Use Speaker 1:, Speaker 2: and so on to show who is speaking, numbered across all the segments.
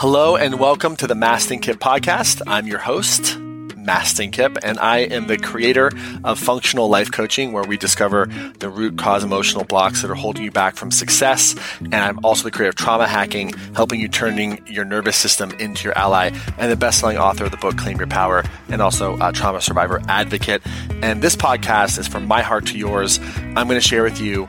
Speaker 1: Hello and welcome to the Mastin Kipp podcast. I'm your host, Mastin Kipp, and I am the creator of Functional Life Coaching, where we discover the root cause emotional blocks that are holding you back from success. And I'm also the creator of Trauma Hacking, helping you turning your nervous system into your ally, and the best-selling author of the book Claim Your Power, and also a trauma survivor advocate. And this podcast is from my heart to yours. I'm going to share with you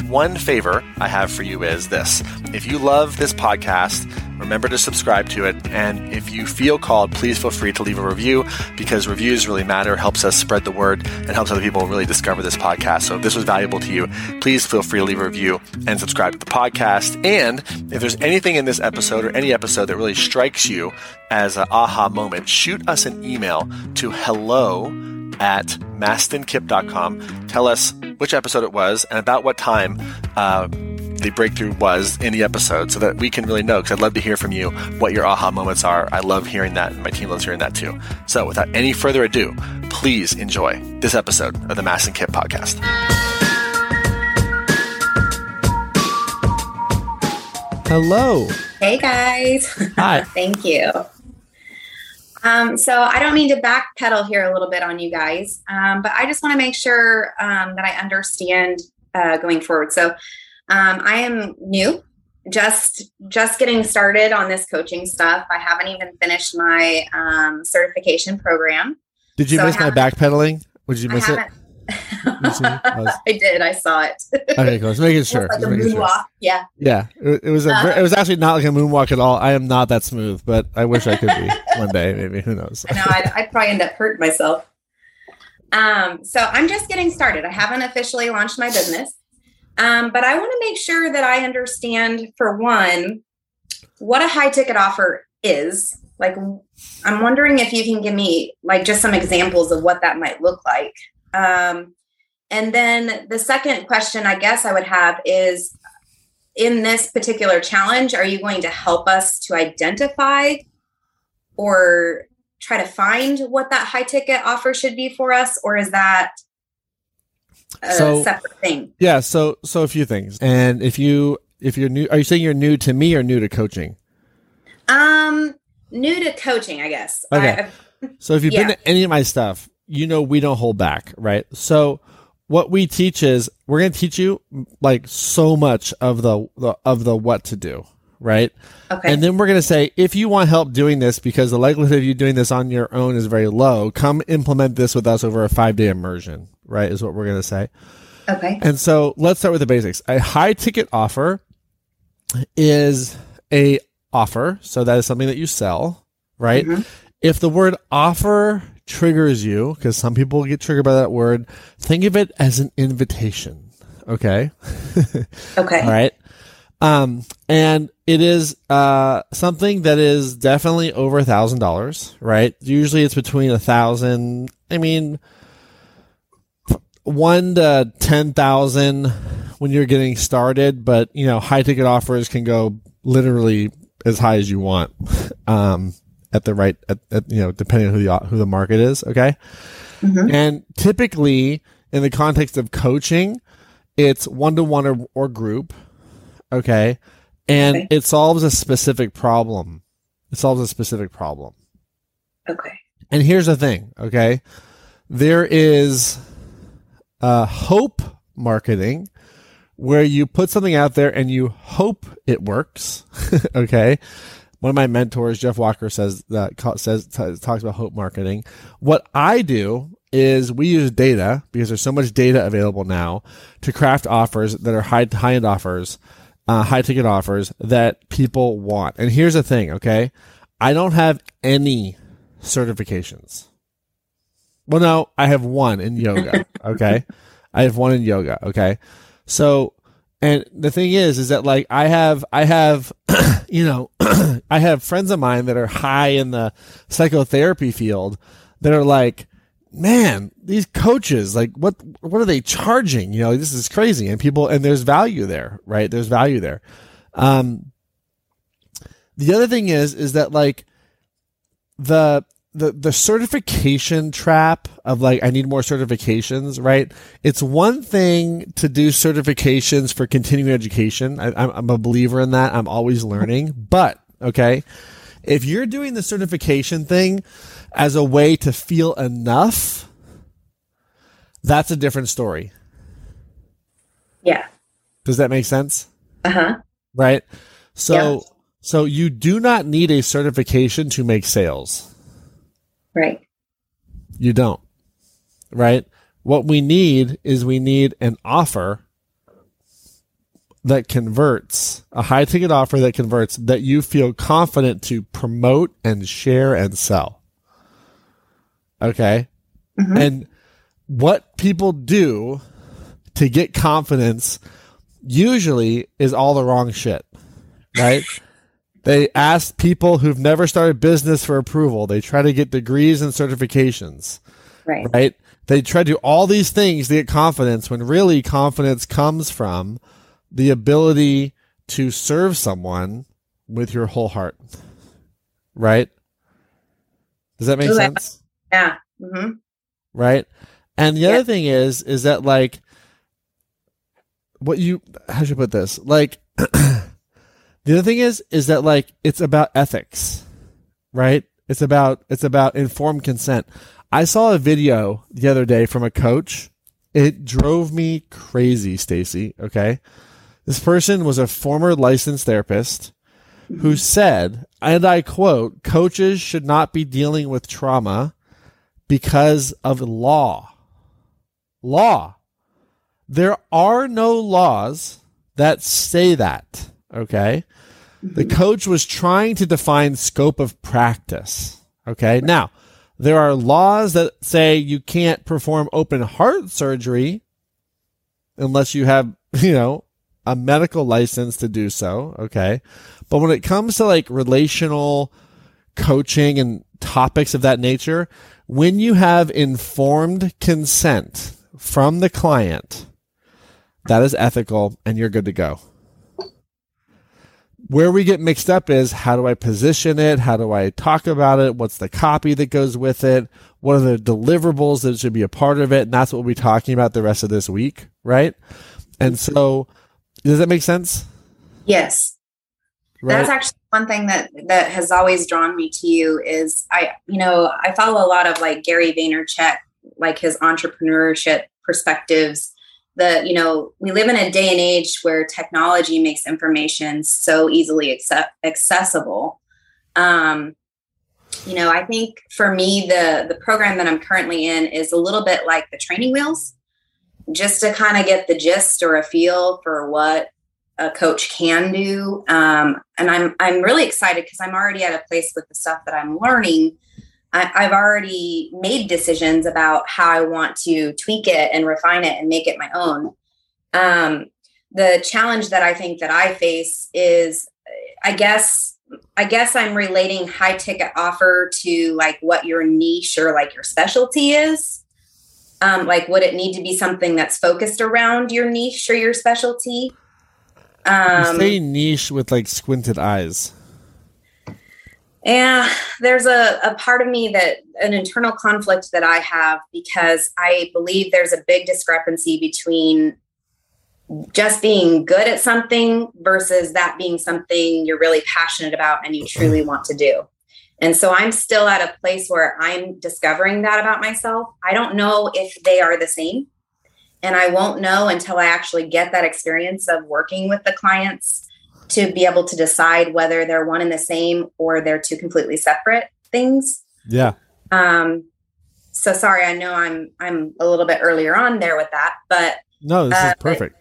Speaker 1: One favor I have for you is this if you love this podcast, remember to subscribe to it. And if you feel called, please feel free to leave a review because reviews really matter, helps us spread the word, and helps other people really discover this podcast. So if this was valuable to you, please feel free to leave a review and subscribe to the podcast. And if there's anything in this episode or any episode that really strikes you as an aha moment, shoot us an email to hello at mastinkipp.com. Tell us which episode it was and about what time uh, the breakthrough was in the episode so that we can really know because I'd love to hear from you what your aha moments are. I love hearing that and my team loves hearing that too. So without any further ado, please enjoy this episode of the Mastin Kipp podcast.
Speaker 2: Hello.
Speaker 3: Hey guys.
Speaker 2: Hi.
Speaker 3: Thank you. Um, so I don't mean to backpedal here a little bit on you guys, um, but I just want to make sure um, that I understand uh, going forward. So um, I am new, just just getting started on this coaching stuff. I haven't even finished my um, certification program.
Speaker 2: Did you
Speaker 3: So
Speaker 2: miss my backpedaling? Would you miss it?
Speaker 3: Haven't.
Speaker 2: You see? I
Speaker 3: I did. I saw it.
Speaker 2: Okay, cool. Just making sure.
Speaker 3: Like
Speaker 2: making sure.
Speaker 3: Yeah.
Speaker 2: Yeah, it, it was a.
Speaker 3: Uh,
Speaker 2: it was actually not like a moonwalk at all. I am not that smooth, but I wish I could be one day. Maybe who knows?
Speaker 3: I know I'd, I'd probably end up hurting myself. Um, so I'm just getting started. I haven't officially launched my business, um, but I want to make sure that I understand, for one, what a high ticket offer is. Like, I'm wondering if you can give me like just some examples of what that might look like. Um, and then the second question I guess I would have is in this particular challenge, are you going to help us to identify or try to find what that high ticket offer should be for us, or is that a
Speaker 2: So-
Speaker 3: separate thing?
Speaker 2: Yeah. So so a few things, and if you if you're new, are you saying you're new to me or new to coaching?
Speaker 3: Um, new to coaching, I guess.
Speaker 2: Okay.
Speaker 3: I,
Speaker 2: So if you've been to any of my stuff, you know we don't hold back, right? So what we teach is we're going to teach you like so much of the, the of the what to do, right?
Speaker 3: okay.
Speaker 2: And then we're going to say if you want help doing this because the likelihood of you doing this on your own is very low, come implement this with us over a 5-day immersion, right? Is what we're going to say.
Speaker 3: okay.
Speaker 2: And so let's start with the basics. A high ticket offer is a offer, so that is something that you sell, right?
Speaker 3: Mhm.
Speaker 2: If the word offer triggers you, because some people get triggered by that word, think of it as an invitation. Okay.
Speaker 3: Okay.
Speaker 2: All right. Um, and it is uh something that is definitely over a thousand dollars, right? Usually it's between a thousand. I mean, one to ten thousand when you're getting started, but you know, high ticket offers can go literally as high as you want. Um, at the right, at, at you know, depending on who the who the market is. Okay.
Speaker 3: Mhm.
Speaker 2: And typically, in the context of coaching, it's one to one or or group. Okay. And
Speaker 3: Okay.
Speaker 2: it solves a specific problem. It solves a specific problem.
Speaker 3: Okay.
Speaker 2: And here's the thing, okay? There is uh, hope marketing where you put something out there and you hope it works, okay? One of my mentors, Jeff Walker, says that says t- talks about hope marketing. What I do is we use data because there's so much data available now to craft offers that are high high end offers, uh, high ticket offers that people want. And here's the thing, okay? I don't have any certifications. Well, no, I have one in yoga. Okay. I have one in yoga. Okay. So, and the thing is, is that like I have, I have, you know, I have friends of mine that are high in the psychotherapy field that are like man, these coaches, like what what are they charging? You know, this is crazy. And people and there's value there, right? There's value there. Um the other thing is is that like the the the certification trap of like I need more certifications, right? It's one thing to do certifications for continuing education. I, I'm, I'm a believer in that. I'm always learning, but okay, if you're doing the certification thing as a way to feel enough, that's a different story.
Speaker 3: Yeah.
Speaker 2: Does that make sense?
Speaker 3: Uh huh.
Speaker 2: Right. So yeah. so you do not need a certification to make sales.
Speaker 3: Right.
Speaker 2: You don't. Right? What we need is we need an offer that converts, a high ticket offer that converts that you feel confident to promote and share and sell. Okay? Mm-hmm. And what people do to get confidence usually is all the wrong shit. Right? They ask people who've never started business for approval. They try to get degrees and certifications.
Speaker 3: Right.
Speaker 2: Right. They try to do all these things to get confidence when really confidence comes from the ability to serve someone with your whole heart. Right. Does that make Ooh, sense?
Speaker 3: Yeah. Mm-hmm.
Speaker 2: Right. And the yeah. other thing is, is that like, what you, how should I put this? Like, The other thing is, is that like it's about ethics, right? It's about it's about informed consent. I saw a video the other day from a coach. It drove me crazy, Stacy. Okay. This person was a former licensed therapist who said, and I quote, coaches should not be dealing with trauma because of law. Law. There are no laws that say that. Okay. The coach was trying to define scope of practice. Okay. Now, there are laws that say you can't perform open heart surgery unless you have, you know, a medical license to do so. Okay. But when it comes to like relational coaching and topics of that nature, when you have informed consent from the client, that is ethical and you're good to go where we get mixed up is how do I position it? How do I talk about it? What's the copy that goes with it? What are the deliverables that should be a part of it? And that's what we'll be talking about the rest of this week, right? And so, does that make sense?
Speaker 3: Yes. Right? That's actually one thing that that has always drawn me to you is I, you know, I follow a lot of like Gary Vaynerchuk, like his entrepreneurship perspectives the you know we live in a day and age where technology makes information so easily accept, accessible. Um, you know i think for me the the program that i'm currently in is a little bit like the training wheels just to kind of get the gist or a feel for what a coach can do. Um, and i'm i'm really excited because i'm already at a place with the stuff that i'm learning I, have already made decisions about how I want to tweak it and refine it and make it my own. Um, the challenge that I think that I face is, I guess, I guess I'm relating high ticket offer to like what your niche or like your specialty is. Um, like, would it need to be something that's focused around your niche or your specialty?
Speaker 2: Um, you say niche with like squinted eyes.
Speaker 3: And there's a, a part of me that an internal conflict that I have because I believe there's a big discrepancy between just being good at something versus that being something you're really passionate about and you truly want to do. And so I'm still at a place where I'm discovering that about myself. I don't know if they are the same. And I won't know until I actually get that experience of working with the clients to be able to decide whether they're one and the same or they're two completely separate things.
Speaker 2: Yeah.
Speaker 3: Um, so sorry, I know I'm I'm a little bit earlier on there with that, but
Speaker 2: no, this uh, is perfect.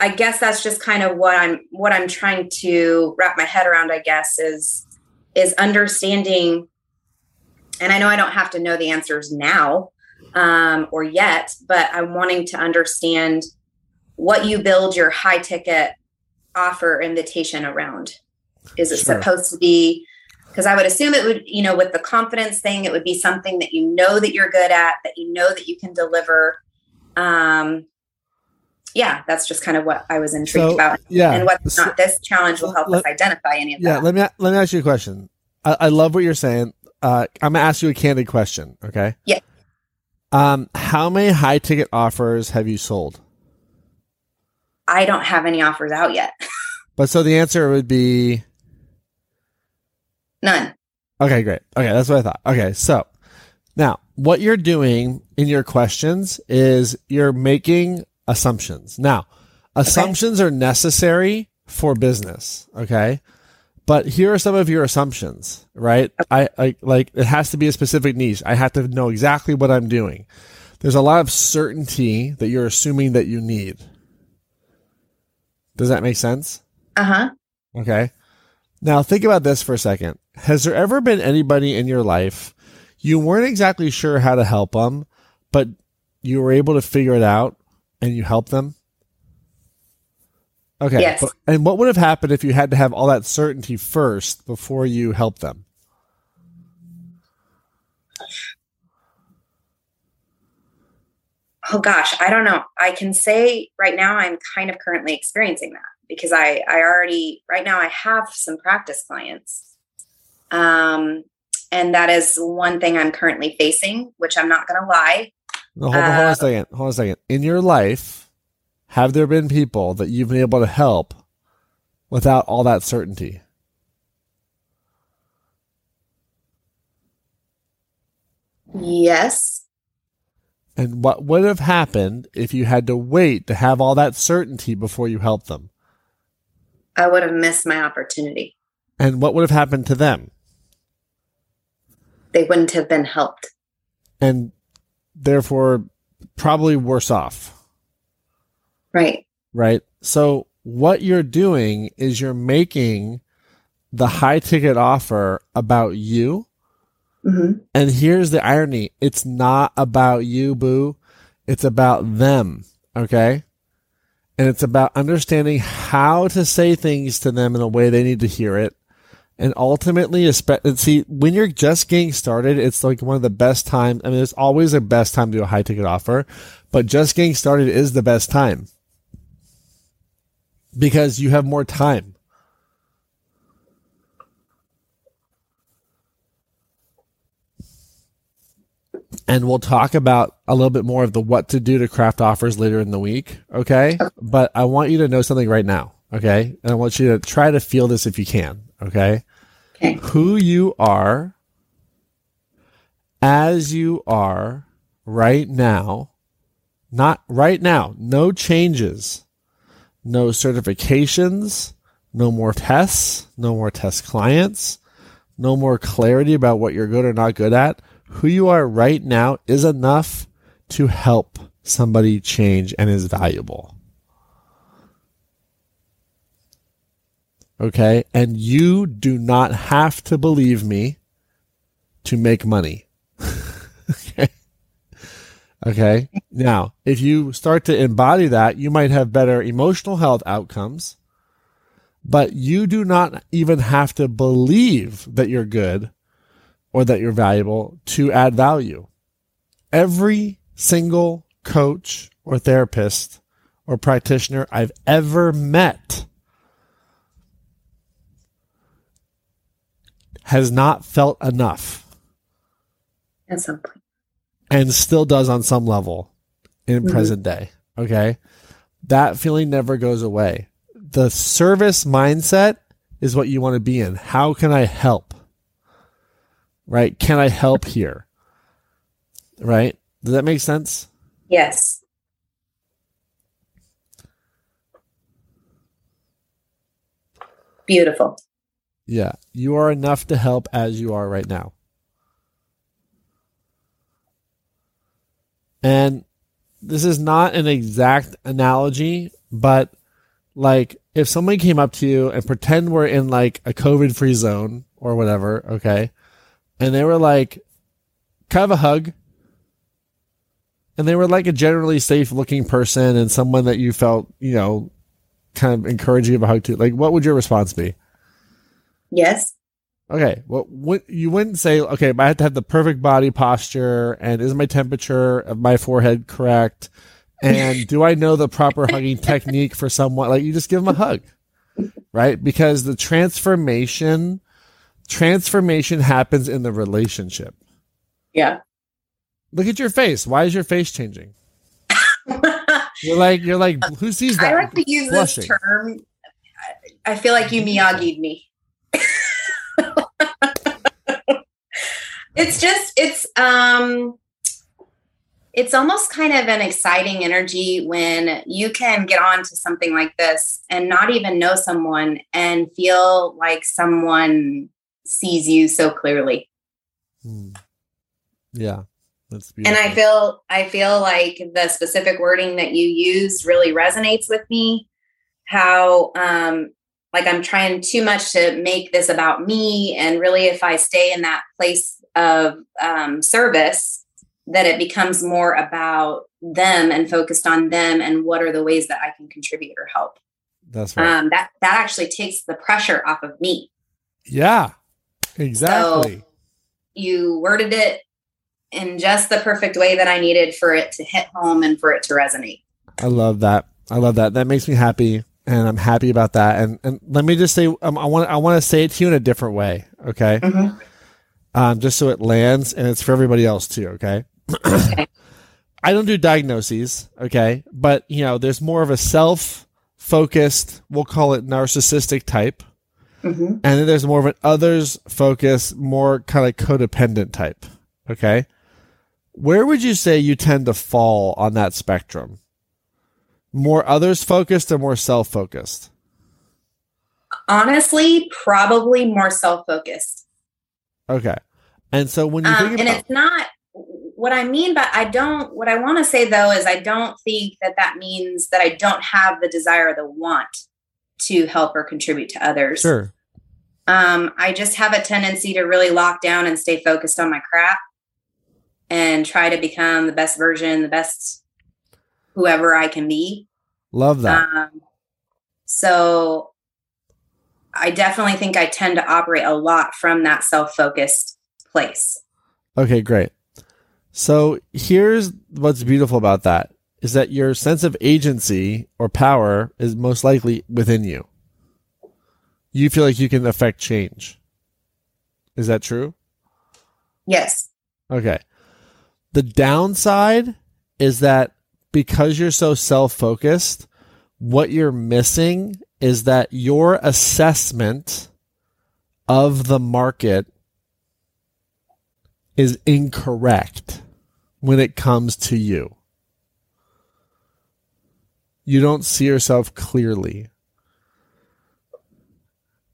Speaker 3: I guess that's just kind of what I'm what I'm trying to wrap my head around. I guess is is understanding, and I know I don't have to know the answers now um, or yet, but I'm wanting to understand what you build your high ticket offer invitation around? Is it sure. supposed to be Because I would assume it would, you know, with the confidence thing, it would be something that you know that you're good at, that you know that you can deliver. Um, yeah, that's just kind of what I was intrigued
Speaker 2: So,
Speaker 3: about.
Speaker 2: yeah.
Speaker 3: And whether
Speaker 2: So-
Speaker 3: not this challenge will help
Speaker 2: let-
Speaker 3: us identify any of
Speaker 2: Yeah,
Speaker 3: that.
Speaker 2: let me let me ask you a question. I, I love what you're saying. Uh, I'm gonna ask you a candid question. Okay.
Speaker 3: Yeah.
Speaker 2: Um, how many high ticket offers have you sold?
Speaker 3: I don't have any offers out yet.
Speaker 2: But so the answer would be
Speaker 3: None.
Speaker 2: okay, great. Okay, that's what I thought. Okay, so now what you're doing in your questions is you're making assumptions. Now, assumptions are necessary for business. Okay. But here are some of your assumptions, right? I, I like it has to be a specific niche. I have to know exactly what I'm doing. There's a lot of certainty that you're assuming that you need. Does that make sense?
Speaker 3: Uh huh.
Speaker 2: Okay. Now think about this for a second. Has there ever been anybody in your life you weren't exactly sure how to help them, but you were able to figure it out and you helped them? Okay.
Speaker 3: Yes.
Speaker 2: but- and what would have happened if you had to have all that certainty first before you helped them?
Speaker 3: Oh gosh, I don't know. I can say right now I'm kind of currently experiencing that because I I already right now I have some practice clients. Um and that is one thing I'm currently facing, which I'm not going to lie.
Speaker 2: No, hold, on, hold on
Speaker 3: Uh,
Speaker 2: a second. Hold on a second. In your life, have there been people that you've been able to help without all that certainty?
Speaker 3: Yes.
Speaker 2: And what would have happened if you had to wait to have all that certainty before you helped them?
Speaker 3: I would have missed my opportunity.
Speaker 2: And what would have happened to them?
Speaker 3: They wouldn't have been helped.
Speaker 2: And therefore, probably worse off,
Speaker 3: Right.
Speaker 2: right? So, what you're doing is you're making the high ticket offer about you.
Speaker 3: Hmm
Speaker 2: And here's the irony it's not about you, boo. It's about them. Okay. And it's about understanding how to say things to them in a way they need to hear it. And ultimately, see, when you're just getting started, it's like one of the best times. I mean, it's always a best time to do a high ticket offer, but just getting started is the best time because you have more time. And we'll talk about a little bit more of the what to do to craft offers later in the week. Okay. But I want you to know something right now. Okay. And I want you to try to feel this if you can. Okay.
Speaker 3: Okay.
Speaker 2: Who you are as you are right now, not right now, no changes, no certifications, no more tests, no more test clients, no more clarity about what you're good or not good at who you are right now is enough to help somebody change and is valuable. Okay. And you do not have to believe me to make money. okay. Okay. Now, if you start to embody that, you might have better emotional health outcomes, but you do not even have to believe that you're good or that you're valuable to add value. Every single coach or therapist or practitioner I've ever met has not felt enough
Speaker 3: At some point.
Speaker 2: and still does on some level in
Speaker 3: Mhm.
Speaker 2: present day. Okay. That feeling never goes away. The service mindset is what you want to be in. How can I help? Right? Can I help here? Right? Does that make sense?
Speaker 3: Yes. Beautiful.
Speaker 2: Yeah. You are enough to help as you are right now. And this is not an exact analogy, but like if somebody came up to you and pretend we're in like a COVID free zone or whatever, okay, and they were like, kind of a hug, and they were like a generally safe looking person and someone that you felt, you know, kind of encouraging of a hug to, like, what would your response be?
Speaker 3: Yes.
Speaker 2: Okay, well, what, you wouldn't say, okay, I have to have the perfect body posture, and is my temperature of my forehead correct? And do I know the proper hugging technique for someone? Like, you just give them a hug, right? Because the transformation, transformation happens in the relationship.
Speaker 3: Yeah.
Speaker 2: Look at your face. Why is your face changing? you're like, you're like, who sees that?
Speaker 3: I like to use Blushing. this term. I feel like you Miyagi'd me. it's just it's um it's almost kind of an exciting energy when you can get on to something like this and not even know someone and feel like someone sees you so clearly.
Speaker 2: Hmm. Yeah.
Speaker 3: That's beautiful. And I feel I feel like the specific wording that you used really resonates with me. How um like I'm trying too much to make this about me. And really, if I stay in that place of um, service, that it becomes more about them and focused on them and what are the ways that I can contribute or help.
Speaker 2: That's right.
Speaker 3: Um, that that actually takes the pressure off of me.
Speaker 2: Yeah, exactly. So
Speaker 3: you worded it in just the perfect way that I needed for it to hit home and for it to resonate.
Speaker 2: I love that. I love that. That makes me happy and I'm happy about that. And and let me just say, um, I want I want to say it to you in a different way, okay? Mm-hmm. Um, just so it lands, and it's for everybody else too, okay? okay. I don't do diagnoses, okay, but you know, there's more of a self-focused, we'll call it narcissistic type, mm-hmm. and then there's more of an others focus, more kind of codependent type, okay. Where would you say you tend to fall on that spectrum? More others focused or more self focused?
Speaker 3: Honestly, probably more self focused.
Speaker 2: Okay. And so when you um, think
Speaker 3: about- and it's not what I mean but I don't what I want to say though is I don't think that that means that I don't have the desire or the want to help or contribute to others.
Speaker 2: Sure.
Speaker 3: Um, I just have a tendency to really lock down and stay focused on my crap and try to become the best version, the best whoever I can be.
Speaker 2: Love that. Um,
Speaker 3: so I definitely think I tend to operate a lot from that self focused place.
Speaker 2: Okay, great. So here's what's beautiful about that is that your sense of agency or power is most likely within you. You feel like you can affect change. Is that true?
Speaker 3: Yes.
Speaker 2: Okay. The downside is that because you're so self focused, what you're missing is that your assessment of the market is incorrect when it comes to you. You don't see yourself clearly.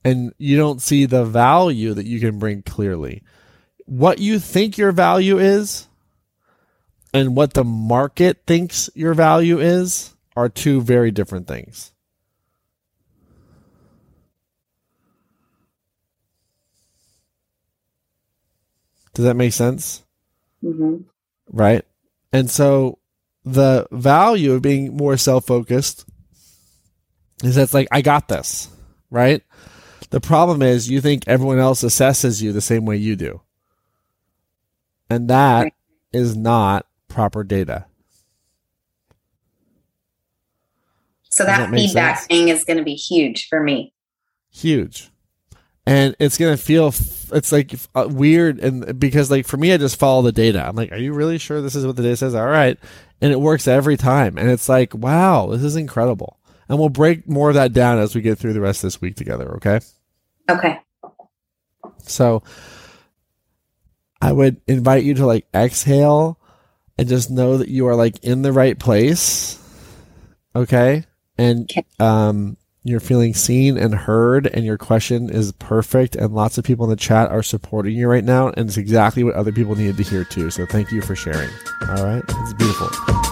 Speaker 2: And you don't see the value that you can bring clearly. What you think your value is and what the market thinks your value is are two very different things. Does that make sense?
Speaker 3: Mm-hmm.
Speaker 2: Right. And so the value of being more self focused is that's like, I got this. Right. The problem is you think everyone else assesses you the same way you do. And that is not proper data.
Speaker 3: So that, that feedback sense? thing is going to be huge for me.
Speaker 2: Huge. And it's going to feel, it's like uh, weird. And because, like, for me, I just follow the data. I'm like, are you really sure this is what the data says? All right. And it works every time. And it's like, wow, this is incredible. And we'll break more of that down as we get through the rest of this week together. Okay.
Speaker 3: Okay.
Speaker 2: So I would invite you to like exhale and just know that you are like in the right place. Okay. And um, you're feeling seen and heard, and your question is perfect. And lots of people in the chat are supporting you right now. And it's exactly what other people needed to hear too. So thank you for sharing. All right. It's beautiful.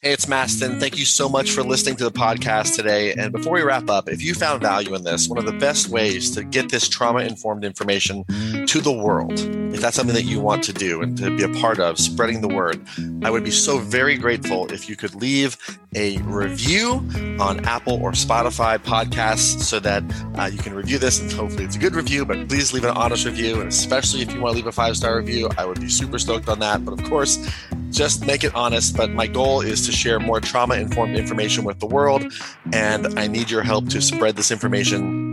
Speaker 1: Hey, it's Mastin. Thank you so much for listening to the podcast today. And before we wrap up, if you found value in this, one of the best ways to get this trauma informed information
Speaker 2: to the world, if that's something that you want to do and to be a part of, spreading the word, I would be so very grateful if you could leave a review on Apple or Spotify podcasts so that uh, you can review this and hopefully it's a good review, but please leave an honest review. And especially if you want to leave a five star review, I would be super stoked on that. But of course, just make it honest. But my goal is to share more trauma informed information with the world. And I need your help to spread this information